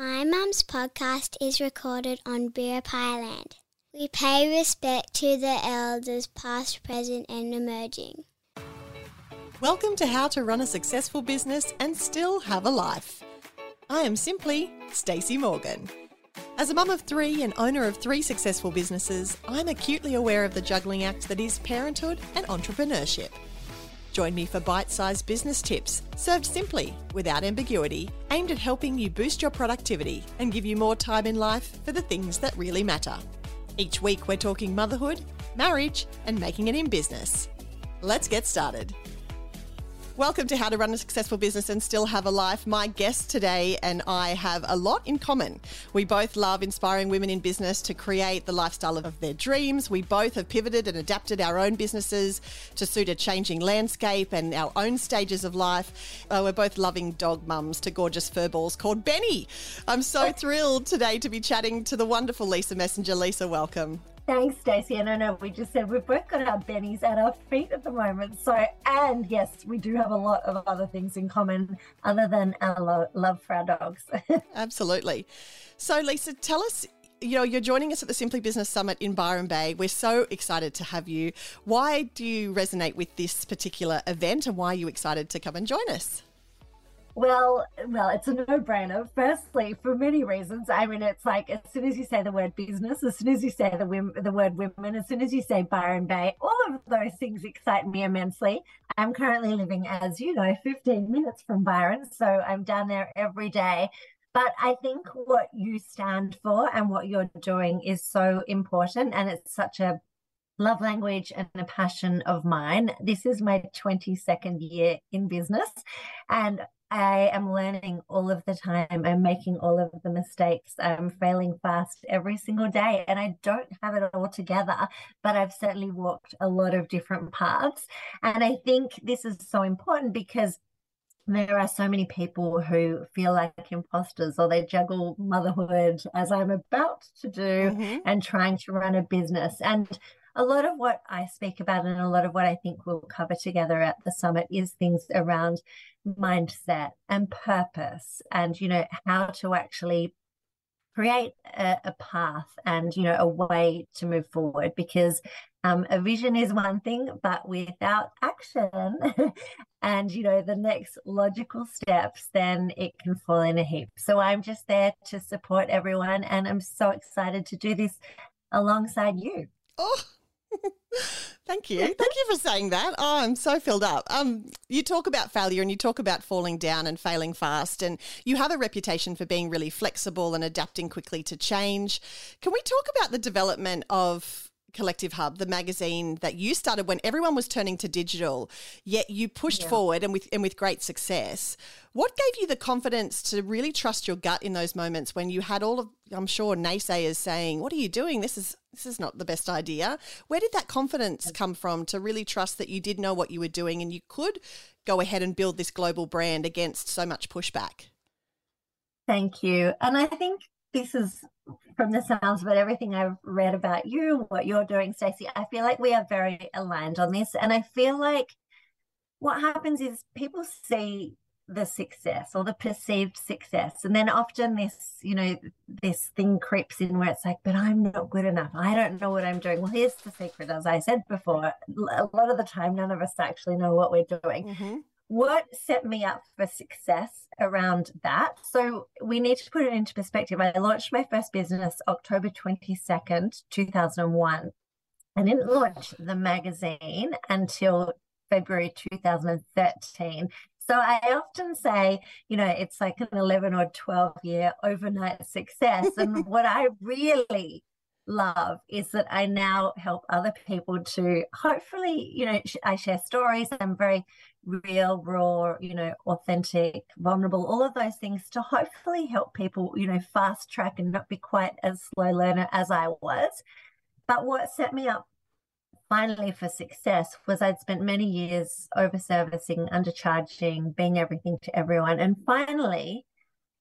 My Mum's podcast is recorded on Biripi land. We pay respect to the elders, past, present, and emerging. Welcome to How to Run a Successful Business and Still Have a Life. I am simply Stacey Morgan. As a mum of three and owner of three successful businesses, I'm acutely aware of the juggling act that is parenthood and entrepreneurship. Join me for bite sized business tips, served simply, without ambiguity, aimed at helping you boost your productivity and give you more time in life for the things that really matter. Each week, we're talking motherhood, marriage, and making it in business. Let's get started. Welcome to How to Run a Successful Business and Still Have a Life. My guest today and I have a lot in common. We both love inspiring women in business to create the lifestyle of their dreams. We both have pivoted and adapted our own businesses to suit a changing landscape and our own stages of life. Uh, we're both loving dog mums to gorgeous furballs called Benny. I'm so thrilled today to be chatting to the wonderful Lisa Messenger. Lisa, welcome. Thanks, Stacey. And I know we just said we've both got our bennies at our feet at the moment. So, and yes, we do have a lot of other things in common other than our lo- love for our dogs. Absolutely. So, Lisa, tell us. You know, you're joining us at the Simply Business Summit in Byron Bay. We're so excited to have you. Why do you resonate with this particular event and why are you excited to come and join us? Well, well, it's a no-brainer. Firstly, for many reasons. I mean, it's like as soon as you say the word business, as soon as you say the the word women, as soon as you say Byron Bay, all of those things excite me immensely. I'm currently living, as you know, 15 minutes from Byron, so I'm down there every day. But I think what you stand for and what you're doing is so important, and it's such a love language and a passion of mine. This is my 22nd year in business, and I am learning all of the time. I'm making all of the mistakes. I'm failing fast every single day. And I don't have it all together, but I've certainly walked a lot of different paths. And I think this is so important because there are so many people who feel like imposters or they juggle motherhood as I'm about to do mm-hmm. and trying to run a business. And a lot of what I speak about and a lot of what I think we'll cover together at the summit is things around mindset and purpose and, you know, how to actually create a, a, path and you know a way to move forward because um, a vision is one thing but without action and you know the next logical steps then it can fall in a heap. So i'm just there to support everyone and i'm so excited to do this alongside you. Oh Thank you. Thank you for saying that. Oh, I'm so filled up. Um, you talk about failure and you talk about falling down and failing fast, and you have a reputation for being really flexible and adapting quickly to change. Can we talk about the development of Collective Hub, the magazine that you started when everyone was turning to digital, yet you pushed yeah. forward and with and with great success. What gave you the confidence to really trust your gut in those moments when you had all of I'm sure naysayers saying, "What are you doing? This is this is not the best idea." Where did that confidence come from to really trust that you did know what you were doing and you could go ahead and build this global brand against so much pushback? Thank you. And I think this is from the sounds it, everything I've read about you, what you're doing, Stacey, I feel like we are very aligned on this. And I feel like what happens is people see the success or the perceived success. And then often this, you know, this thing creeps in where it's like, but I'm not good enough. I don't know what I'm doing. Well, here's the secret. As I said before, a lot of the time, none of us actually know what we're doing. Mm-hmm what set me up for success around that? So we need to put it into perspective. I launched my first business October 22nd, 2001. I didn't launch the magazine until February 2013. So I often say, you know, it's like an 11 or 12 year overnight success. and what I really love is that I now help other people to hopefully, you know, I share stories. I'm very real, raw, you know, authentic, vulnerable, all of those things to hopefully help people, you know, fast track and not be quite as slow learner as I was. But what set me up finally for success was I'd spent many years over servicing, undercharging, being everything to everyone. And finally,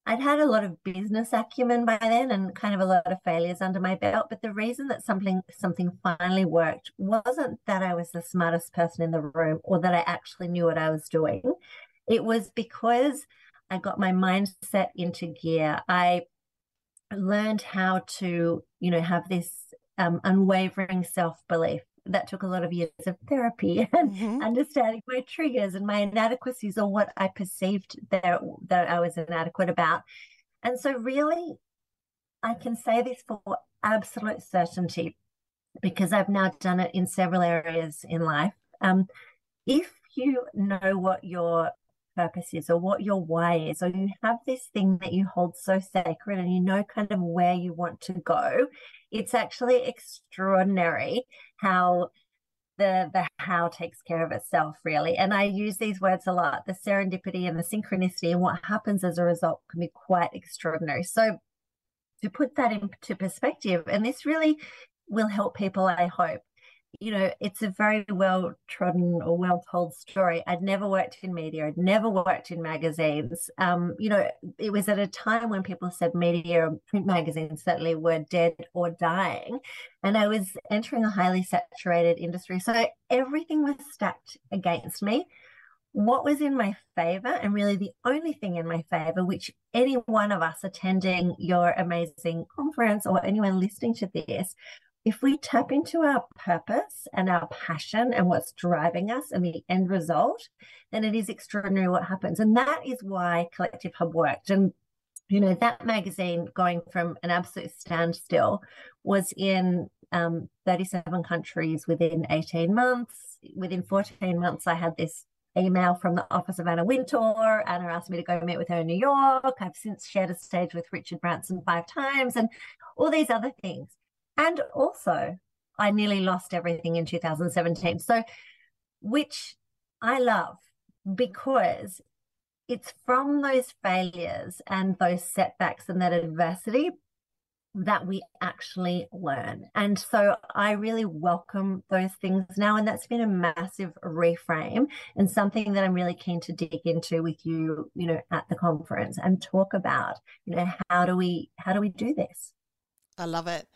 I'd had a lot of business acumen by then and kind of a lot of failures under my belt. But the reason that something something finally worked wasn't that I was the smartest person in the room or that I actually knew what I was doing. It was because I got my mindset into gear. I learned how to, you know, have this um, unwavering self belief. That took a lot of years of therapy and mm-hmm. understanding my triggers and my inadequacies or what I perceived that, that I was inadequate about. And so, really, I can say this for absolute certainty because I've now done it in several areas in life. Um, if you know what your purpose is or what your why is, or you have this thing that you hold so sacred and you know kind of where you want to go, it's actually extraordinary how the the how takes care of itself really. And i use these words a lot the serendipity and the synchronicity and what happens as a result can be quite extraordinary. So to put that into perspective and this really will help people i hope you know, it's a very well trodden or well told story. I'd never worked in media, I'd never worked in magazines. Um, you know, it was at a time when people said media and print magazines certainly were dead or dying. And I was entering a highly saturated industry. So everything was stacked against me. What was in my favor, and really the only thing in my favor, which any one of us attending your amazing conference or anyone listening to this if we tap into our purpose and our passion and what's driving us and the end result, then it is extraordinary what happens. And that is why Collective Hub worked. And, you know, that magazine going from an absolute standstill was in um, 37 countries within 18 months. Within 14 months, I had this email from the office of Anna Wintour. Anna asked me to go meet with her in New York. I've since shared a stage with Richard Branson five times and all these other things. And also, I nearly lost everything in 2017. So, which I love because it's from those failures and those setbacks and that adversity that we actually learn. And so I really welcome those things now. And that's been a massive reframe and something that I'm really keen to dig into with you, you know, at the conference and talk about, you know, how do we how do we do this? I love it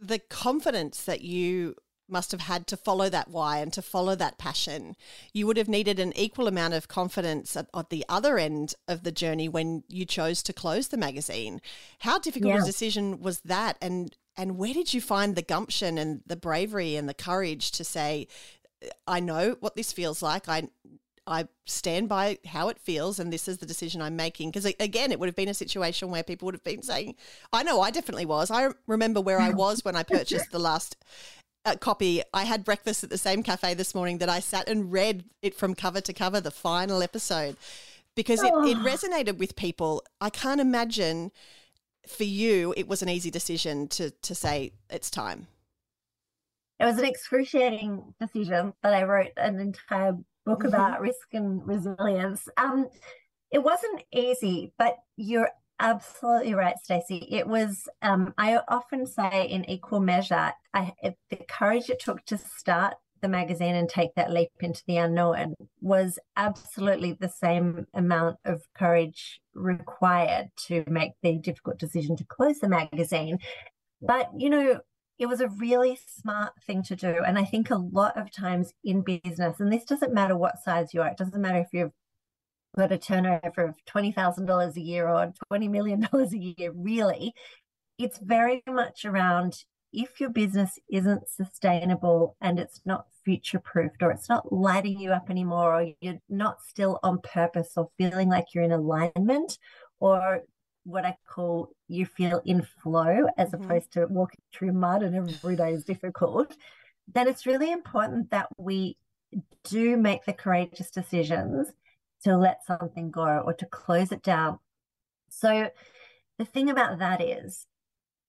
the confidence that you must have had to follow that why and to follow that passion. You would have needed an equal amount of confidence at, at the other end of the journey when you chose to close the magazine. How difficult yeah. a decision was that? And and where did you find the gumption and the bravery and the courage to say, I know what this feels like. I I stand by how it feels, and this is the decision I'm making. Because again, it would have been a situation where people would have been saying, "I know, I definitely was." I remember where I was when I purchased the last uh, copy. I had breakfast at the same cafe this morning that I sat and read it from cover to cover, the final episode, because it, it resonated with people. I can't imagine for you it was an easy decision to to say it's time. It was an excruciating decision that I wrote an entire book mm-hmm. about risk and resilience. Um, it wasn't easy, but you're absolutely right, Stacey. It was. Um, I often say, in equal measure, I, the courage it took to start the magazine and take that leap into the unknown was absolutely the same amount of courage required to make the difficult decision to close the magazine. But you know, it was a really smart thing to do. And I think a lot of times in business, and this doesn't matter what size you are, it doesn't matter if you've got a turnover of $20,000 a year or $20 million a year, really, it's very much around if your business isn't sustainable and it's not future proofed or it's not lighting you up anymore or you're not still on purpose or feeling like you're in alignment or what I call you feel in flow as mm-hmm. opposed to walking through mud and every day is difficult, then it's really important that we do make the courageous decisions to let something go or to close it down. So the thing about that is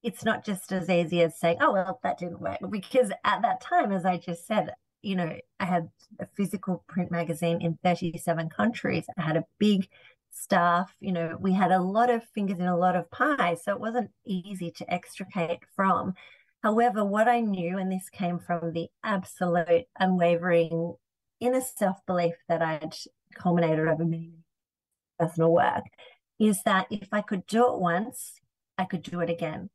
it's not just as easy as saying, oh, well, that didn't work. Because at that time, as I just said, you know, I had a physical print magazine in 37 countries. I had a big staff, you know, we had a lot of fingers in a lot of pies, so it wasn't easy to extricate from. However, what I knew, and this came from the absolute unwavering inner self belief that I'd culminated over many personal work, is that if I could do it once, I could do it again.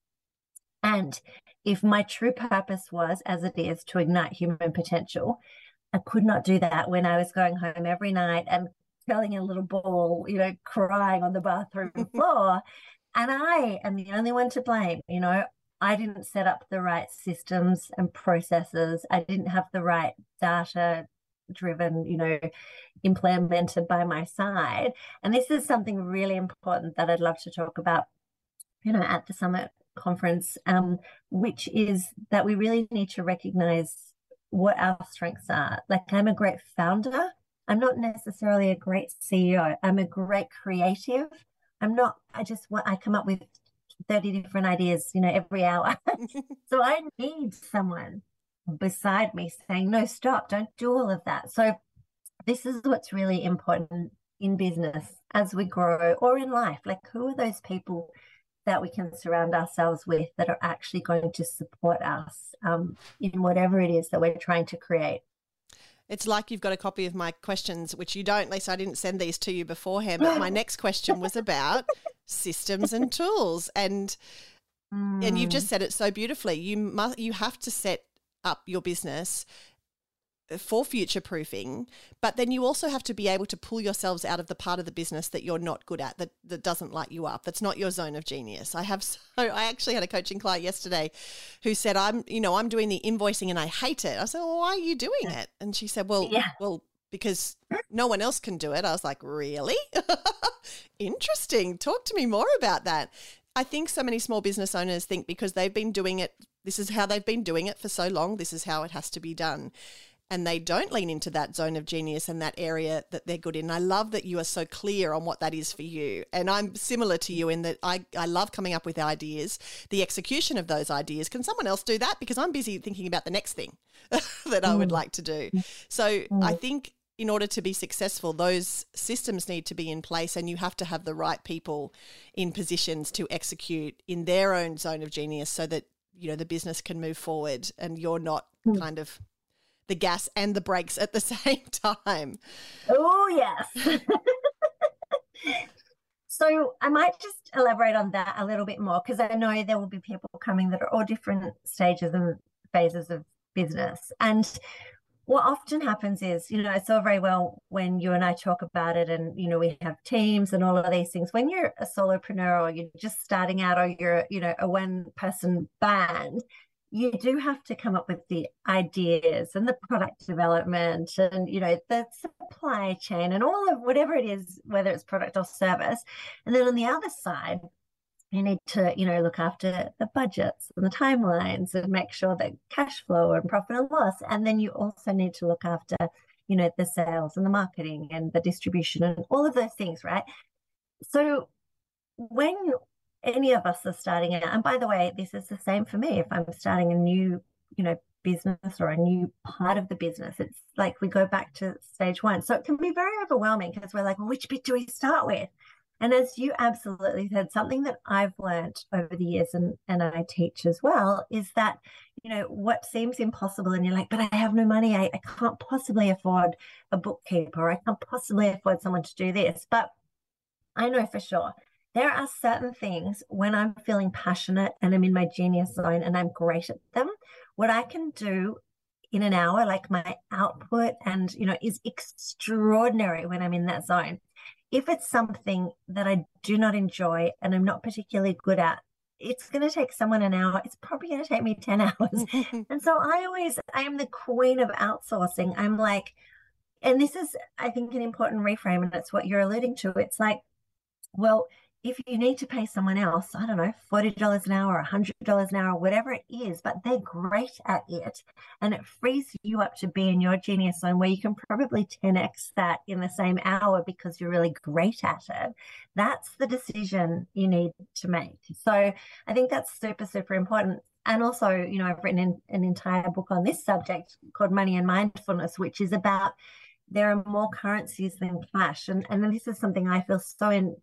And if my true purpose was, as it is, to ignite human potential, I could not do that when I was going home every night and telling a little ball, you know, crying on the bathroom floor. And I am the only one to blame. You know, I didn't set up the right systems and processes. I didn't have the right data driven, you know, implemented by my side. And this is something really important that I'd love to talk about, you know, at the summit conference, um, which is that we really need to recognize what our strengths are. Like I'm a great founder. I'm not necessarily a great CEO. I'm a great creative. I'm not, I just want, I come up with 30 different ideas, you know, every hour. so I need someone beside me saying, no, stop, don't do all of that. So this is what's really important in business as we grow or in life. Like, who are those people that we can surround ourselves with that are actually going to support us um, in whatever it is that we're trying to create? It's like you've got a copy of my questions, which you don't, Lisa. I didn't send these to you beforehand, but my next question was about systems and tools. And mm. and you've just mm. said it so beautifully. You must you have to set up your business for future proofing, but then you also have to be able to pull yourselves out of the part of the business that you're not good at, that, that doesn't light you up, that's not your zone of genius. I have so I actually had a coaching client yesterday who said, I'm, you know, I'm doing the invoicing and I hate it. I said, Well, why are you doing it? And she said, Well, yeah. well, because mm. no one else can do it. I was like, Really? Interesting. Talk to me more about that. I think so many small business owners think because they've been doing it, this is how they've been doing it for so long, this is how it has to be done and they don't lean into that zone of genius and that area that they're good in. I love that you are so clear on what that is for you. And I'm similar to you in that I, I love coming up with ideas. The execution of those ideas, can someone else do that? Because I'm busy thinking about the next thing that I would mm. like to do. So mm. I think in order to be successful, those systems need to be in place, and you have to have the right people in positions to execute in their own zone of genius so that you know the business can move forward and you're not mm. kind of the gas and the brakes at the same time. Oh, yes. so I might just elaborate on that a little bit more because I know there will be people coming that are all different stages and phases of business. And what often happens is, you know, it's all very well when you and I talk about it and, you know, we have teams and all of these things. When you're a solopreneur or you're just starting out or you're, you know, a one person band, you do have to come up with the ideas and the product development and you know the supply chain and all of whatever it is whether it's product or service. And then on the other side you need to you know look after the budgets and the timelines and make sure that cash flow and profit and loss. And then you also need to look after you know the sales and the marketing and the distribution and all of those things right? So when any of us are starting out, and by the way, this is the same for me. If I'm starting a new, you know, business or a new part of the business, it's like we go back to stage one. So it can be very overwhelming because we're like, well, which bit do we start with? And as you absolutely said, something that I've learned over the years and, and I teach as well is that, you know, what seems impossible and you're like, but I have no money. I, I can't possibly afford a bookkeeper. I can't possibly afford someone to do this. But I know for sure there are certain things when I'm feeling passionate and I'm in my genius zone and I'm great at them, what I can do in an hour, like my output and, you know, is extraordinary when I'm in that zone. If it's something that I do not enjoy and I'm not particularly good at, it's going to take someone an hour. It's probably going to take me 10 hours. and so I always, I am the queen of outsourcing. I'm like, and this is, I think, an important reframe, and it's what you're alluding to. It's like, well, if you need to pay someone else, I don't know, $40 an hour, $100 an hour, whatever it is, but they're great at it and it frees you up to be in your genius zone where you can probably 10x that in the same hour because you're really great at it. That's the decision you need to make. So I think that's super, super important. And also, you know, I've written in, an entire book on this subject called Money and Mindfulness, which is about there are more currencies than cash. And, and this is something I feel so in,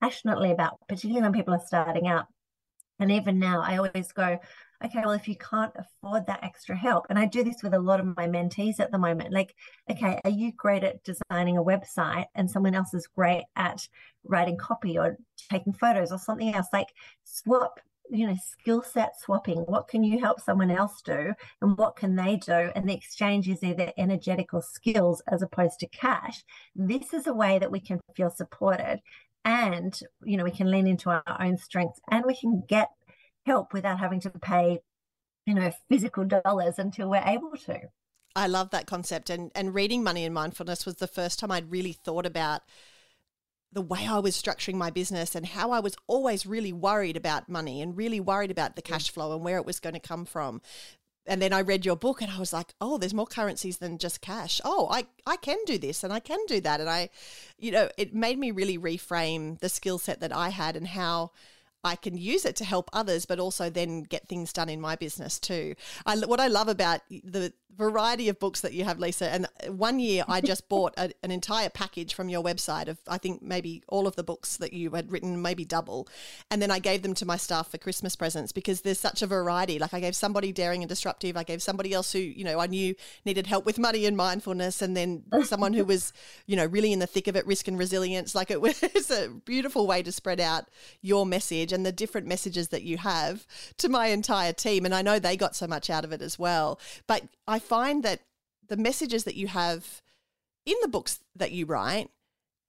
passionately about, particularly when people are starting out. And even now, I always go, okay, well, if you can't afford that extra help, and I do this with a lot of my mentees at the moment, like, okay, are you great at designing a website and someone else is great at writing copy or taking photos or something else? Like, swap you know skill set swapping what can you help someone else do and what can they do and the exchange is either energetic or skills as opposed to cash this is a way that we can feel supported and you know we can lean into our own strengths and we can get help without having to pay you know physical dollars until we're able to i love that concept and and reading money and mindfulness was the first time i'd really thought about the way I was structuring my business and how I was always really worried about money and really worried about the mm. cash flow and where it was going to come from. And then I read your book and I was like, oh, there's more currencies than just cash. Oh, I, I can do this and I can do that. And I, you know, it made me really reframe the skill set that I had and how I can use it to help others, but also then get things done in my business too. I, what I love about the variety of books that you have, Lisa, and uh, one year I just bought a, an entire package from your website of, I think, maybe all of the books that you had written, maybe double. And then I gave them to my staff for Christmas presents because there's such a variety. Like I gave somebody daring and disruptive, I gave somebody else who, you know, I knew needed help with money and mindfulness, and then someone who was, you know, really in the thick of it, risk and resilience. Like it was a beautiful way to spread out your message message and the different messages that you have to my entire team. And I know they got so much out of it as well. But I find that the messages that you have in the books that you write,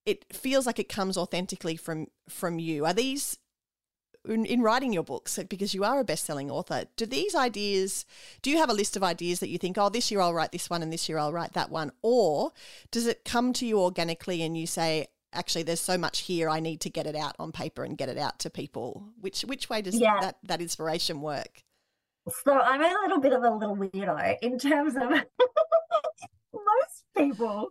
it feels like it comes authentically from from you. Are these in, in, writing your books because you are a best-selling author do these ideas do you have a list of ideas that you think oh this year i'll write this one and this year i'll write that one or does it come to you organically and you say actually there's so much here I need to get it out on paper and get it out to people. Which which way does yeah. that that inspiration work? So I'm a little bit of a little weirdo in terms of most people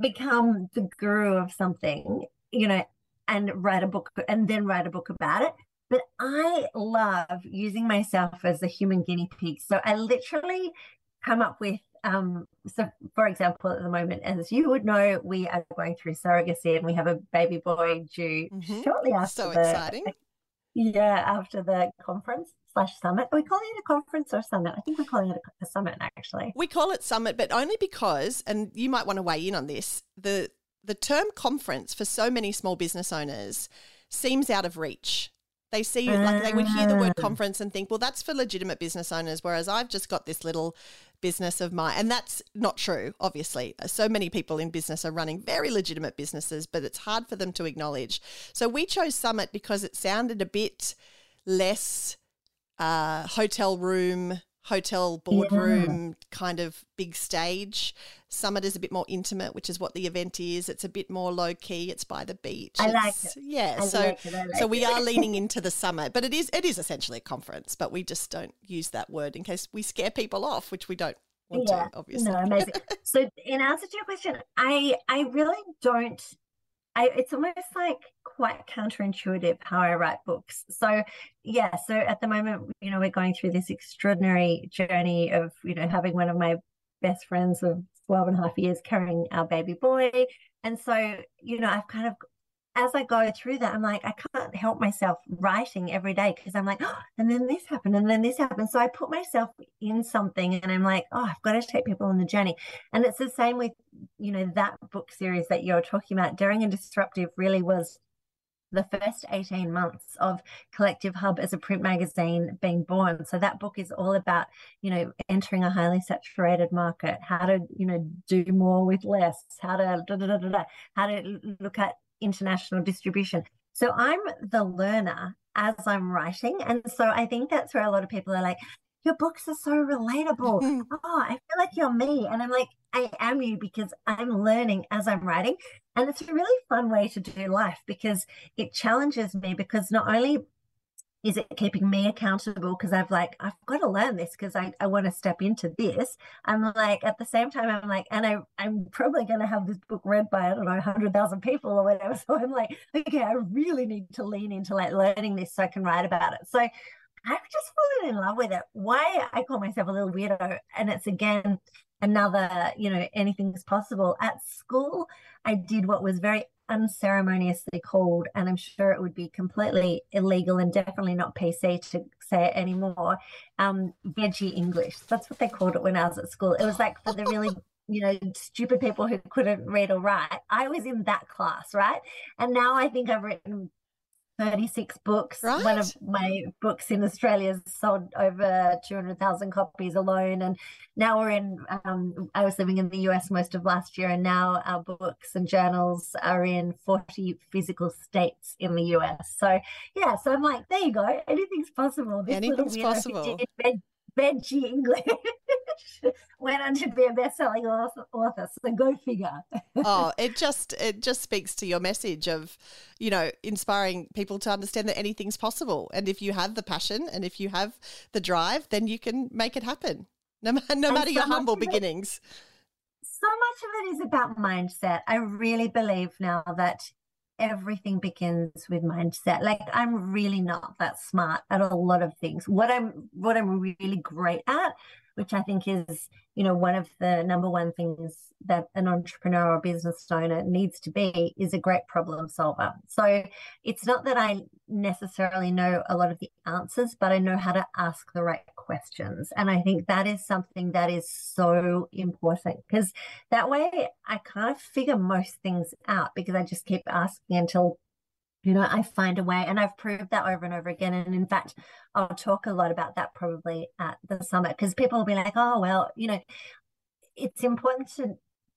become the guru of something, you know, and write a book and then write a book about it. But I love using myself as a human guinea pig. So I literally come up with um, so for example, at the moment, as you would know, we are going through surrogacy and we have a baby boy due mm-hmm. shortly after so the, exciting. Yeah, after the conference slash summit. Are we calling it a conference or summit? I think we're calling it a, a summit actually. We call it summit, but only because, and you might want to weigh in on this, the the term conference for so many small business owners seems out of reach. They see like they would hear the word ah. conference and think, well, that's for legitimate business owners, whereas I've just got this little business of mine. And that's not true, obviously. So many people in business are running very legitimate businesses, but it's hard for them to acknowledge. So we chose Summit because it sounded a bit less uh, hotel room hotel boardroom yeah. kind of big stage. Summit is a bit more intimate, which is what the event is. It's a bit more low key. It's by the beach. I it's, like it. Yeah, I so like it. Like so we are leaning into the summit, but it is it is essentially a conference, but we just don't use that word in case we scare people off, which we don't want yeah, to, obviously. No, amazing. so in answer to your question, I I really don't I, it's almost like quite counterintuitive how I write books. So, yeah, so at the moment, you know, we're going through this extraordinary journey of, you know, having one of my best friends of 12 and a half years carrying our baby boy. And so, you know, I've kind of as I go through that, I'm like, I can't help myself writing every day because I'm like, oh, and then this happened, and then this happened. So I put myself in something and I'm like, oh, I've got to take people on the journey. And it's the same with, you know, that book series that you're talking about. Daring and Disruptive really was the first 18 months of collective hub as a print magazine being born so that book is all about you know entering a highly saturated market how to you know do more with less how to da, da, da, how to look at international distribution. So I'm the learner as I'm writing. And so I think that's where a lot of people are like, your books are so relatable. Mm-hmm. oh, I feel like you're me. And I'm like, I am you because I'm learning as I'm writing. And it's a really fun way to do life because it challenges me because not only is it keeping me accountable because I've like I've got to learn this because I, I want to step into this. I'm like at the same time I'm like and I I'm probably going to have this book read by I don't know hundred thousand people or whatever. So I'm like okay I really need to lean into like learning this so I can write about it. So I've just fallen in love with it. Why I call myself a little weirdo and it's again another you know anything's possible at school. I did what was very unceremoniously called, and I'm sure it would be completely illegal and definitely not PC to say it anymore. Um, veggie English. That's what they called it when I was at school. It was like for the really you know, stupid people who couldn't read or write. I was in that class, right? And now I think I've written 36 books. Right. One of my books in Australia has sold over 200,000 copies alone. And now we're in, um, I was living in the US most of last year, and now our books and journals are in 40 physical states in the US. So, yeah, so I'm like, there you go. Anything's possible. This Anything's possible. Veggie English went on to be a best-selling author, author. So go figure. oh, it just it just speaks to your message of, you know, inspiring people to understand that anything's possible. And if you have the passion and if you have the drive, then you can make it happen. No, no And matter your some of humble it- beginnings. so much of it is about mindset. I really believe now that everything begins with mindset. Like I'm really not that smart at a lot of things. What I'm what I'm really great at, which I think is, you know, one of the number one things that an entrepreneur or business owner needs to be is a great problem solver. So it's not that I necessarily know a lot of the answers, but I know how to ask the right questions. And I think that is something that is so important because that way I kind of figure most things out because I just keep asking until you know I find a way and I've proved that over and over again and in fact I'll talk a lot about that probably at the summit because people will be like oh well you know it's important to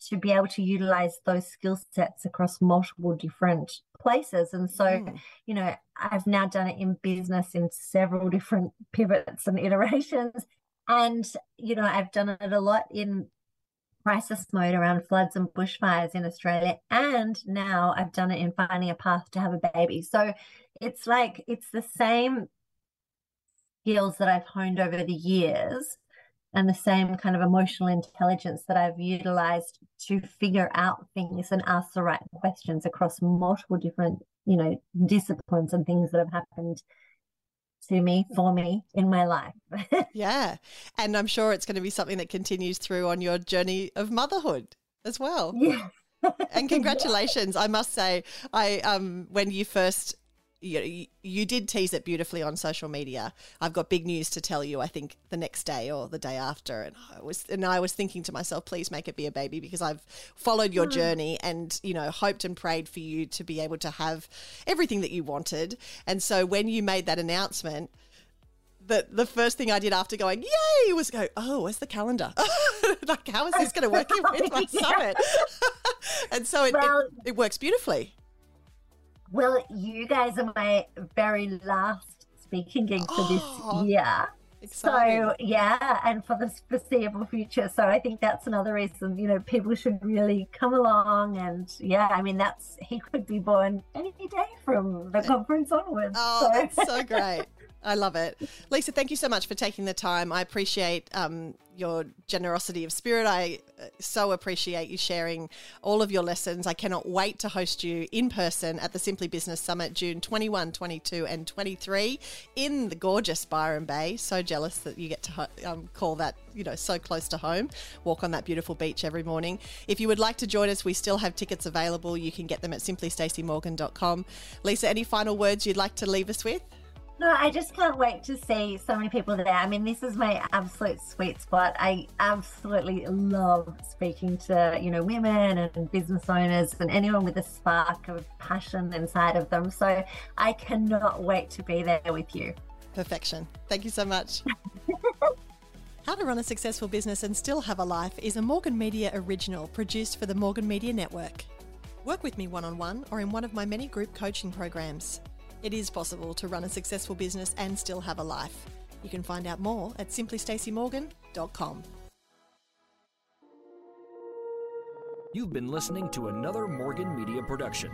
to be able to utilize those skill sets across multiple different places and so Mm. you know I've now done it in business in several different pivots and iterations and you know I've done it a lot in crisis mode around floods and bushfires in Australia. And now I've done it in finding a path to have a baby. So it's like, it's the same skills that I've honed over the years and the same kind of emotional intelligence that I've utilized to figure out things and ask the right questions across multiple different, you know, disciplines and things that have happened to me, for me in my life. Yeah. And I'm sure it's going to be something that continues through on your journey of motherhood as well. yeah. And congratulations. I must say, I um when you first you, you did tease it beautifully on social media. I've got big news to tell you. I think the next day or the day after, and I was and I was thinking to myself, please make it be a baby because I've followed your mm. journey and you know hoped and prayed for you to be able to have everything that you wanted. And so when you made that announcement, the the first thing I did after going yay was go oh where's the calendar like how is this going to work in with my summit and so it, Well- it, it works beautifully Well, you guys are my very last speaking gig for this Oh, year. exciting So, yeah, and for the foreseeable future. So, I think that's another reason, you know, people should really come along. And yeah, I mean, that's he could be born any day from the conference onwards. oh so. that's so great I love it. Lisa thank you so much for taking the time. I appreciate um, your generosity of spirit. I uh, so appreciate you sharing all of your lessons. I cannot wait to host you in person at the Simply Business Summit June 21 22 and 23 in the gorgeous Byron Bay. So jealous that you get to um, call that you know so close to home. Walk on that beautiful beach every morning. If you would like to join us we still have tickets available. You can get them at simplystacymorgan.com Lisa any final words you'd like to leave us with No, I just can't wait to see so many people there. I mean, this is my absolute sweet spot. I absolutely love speaking to, you know, women and business owners and anyone with a spark of passion inside of them. So I cannot wait to be there with you. Perfection. Thank you so much. How to Run a Successful Business and Still Have a Life is a Morgan Media original produced for the Morgan Media Network. Work with me one on one or in one of my many group coaching programs. It is possible to run a successful business and still have a life. You can find out more at simplystacymorgan.com. You've been listening to another Morgan Media production.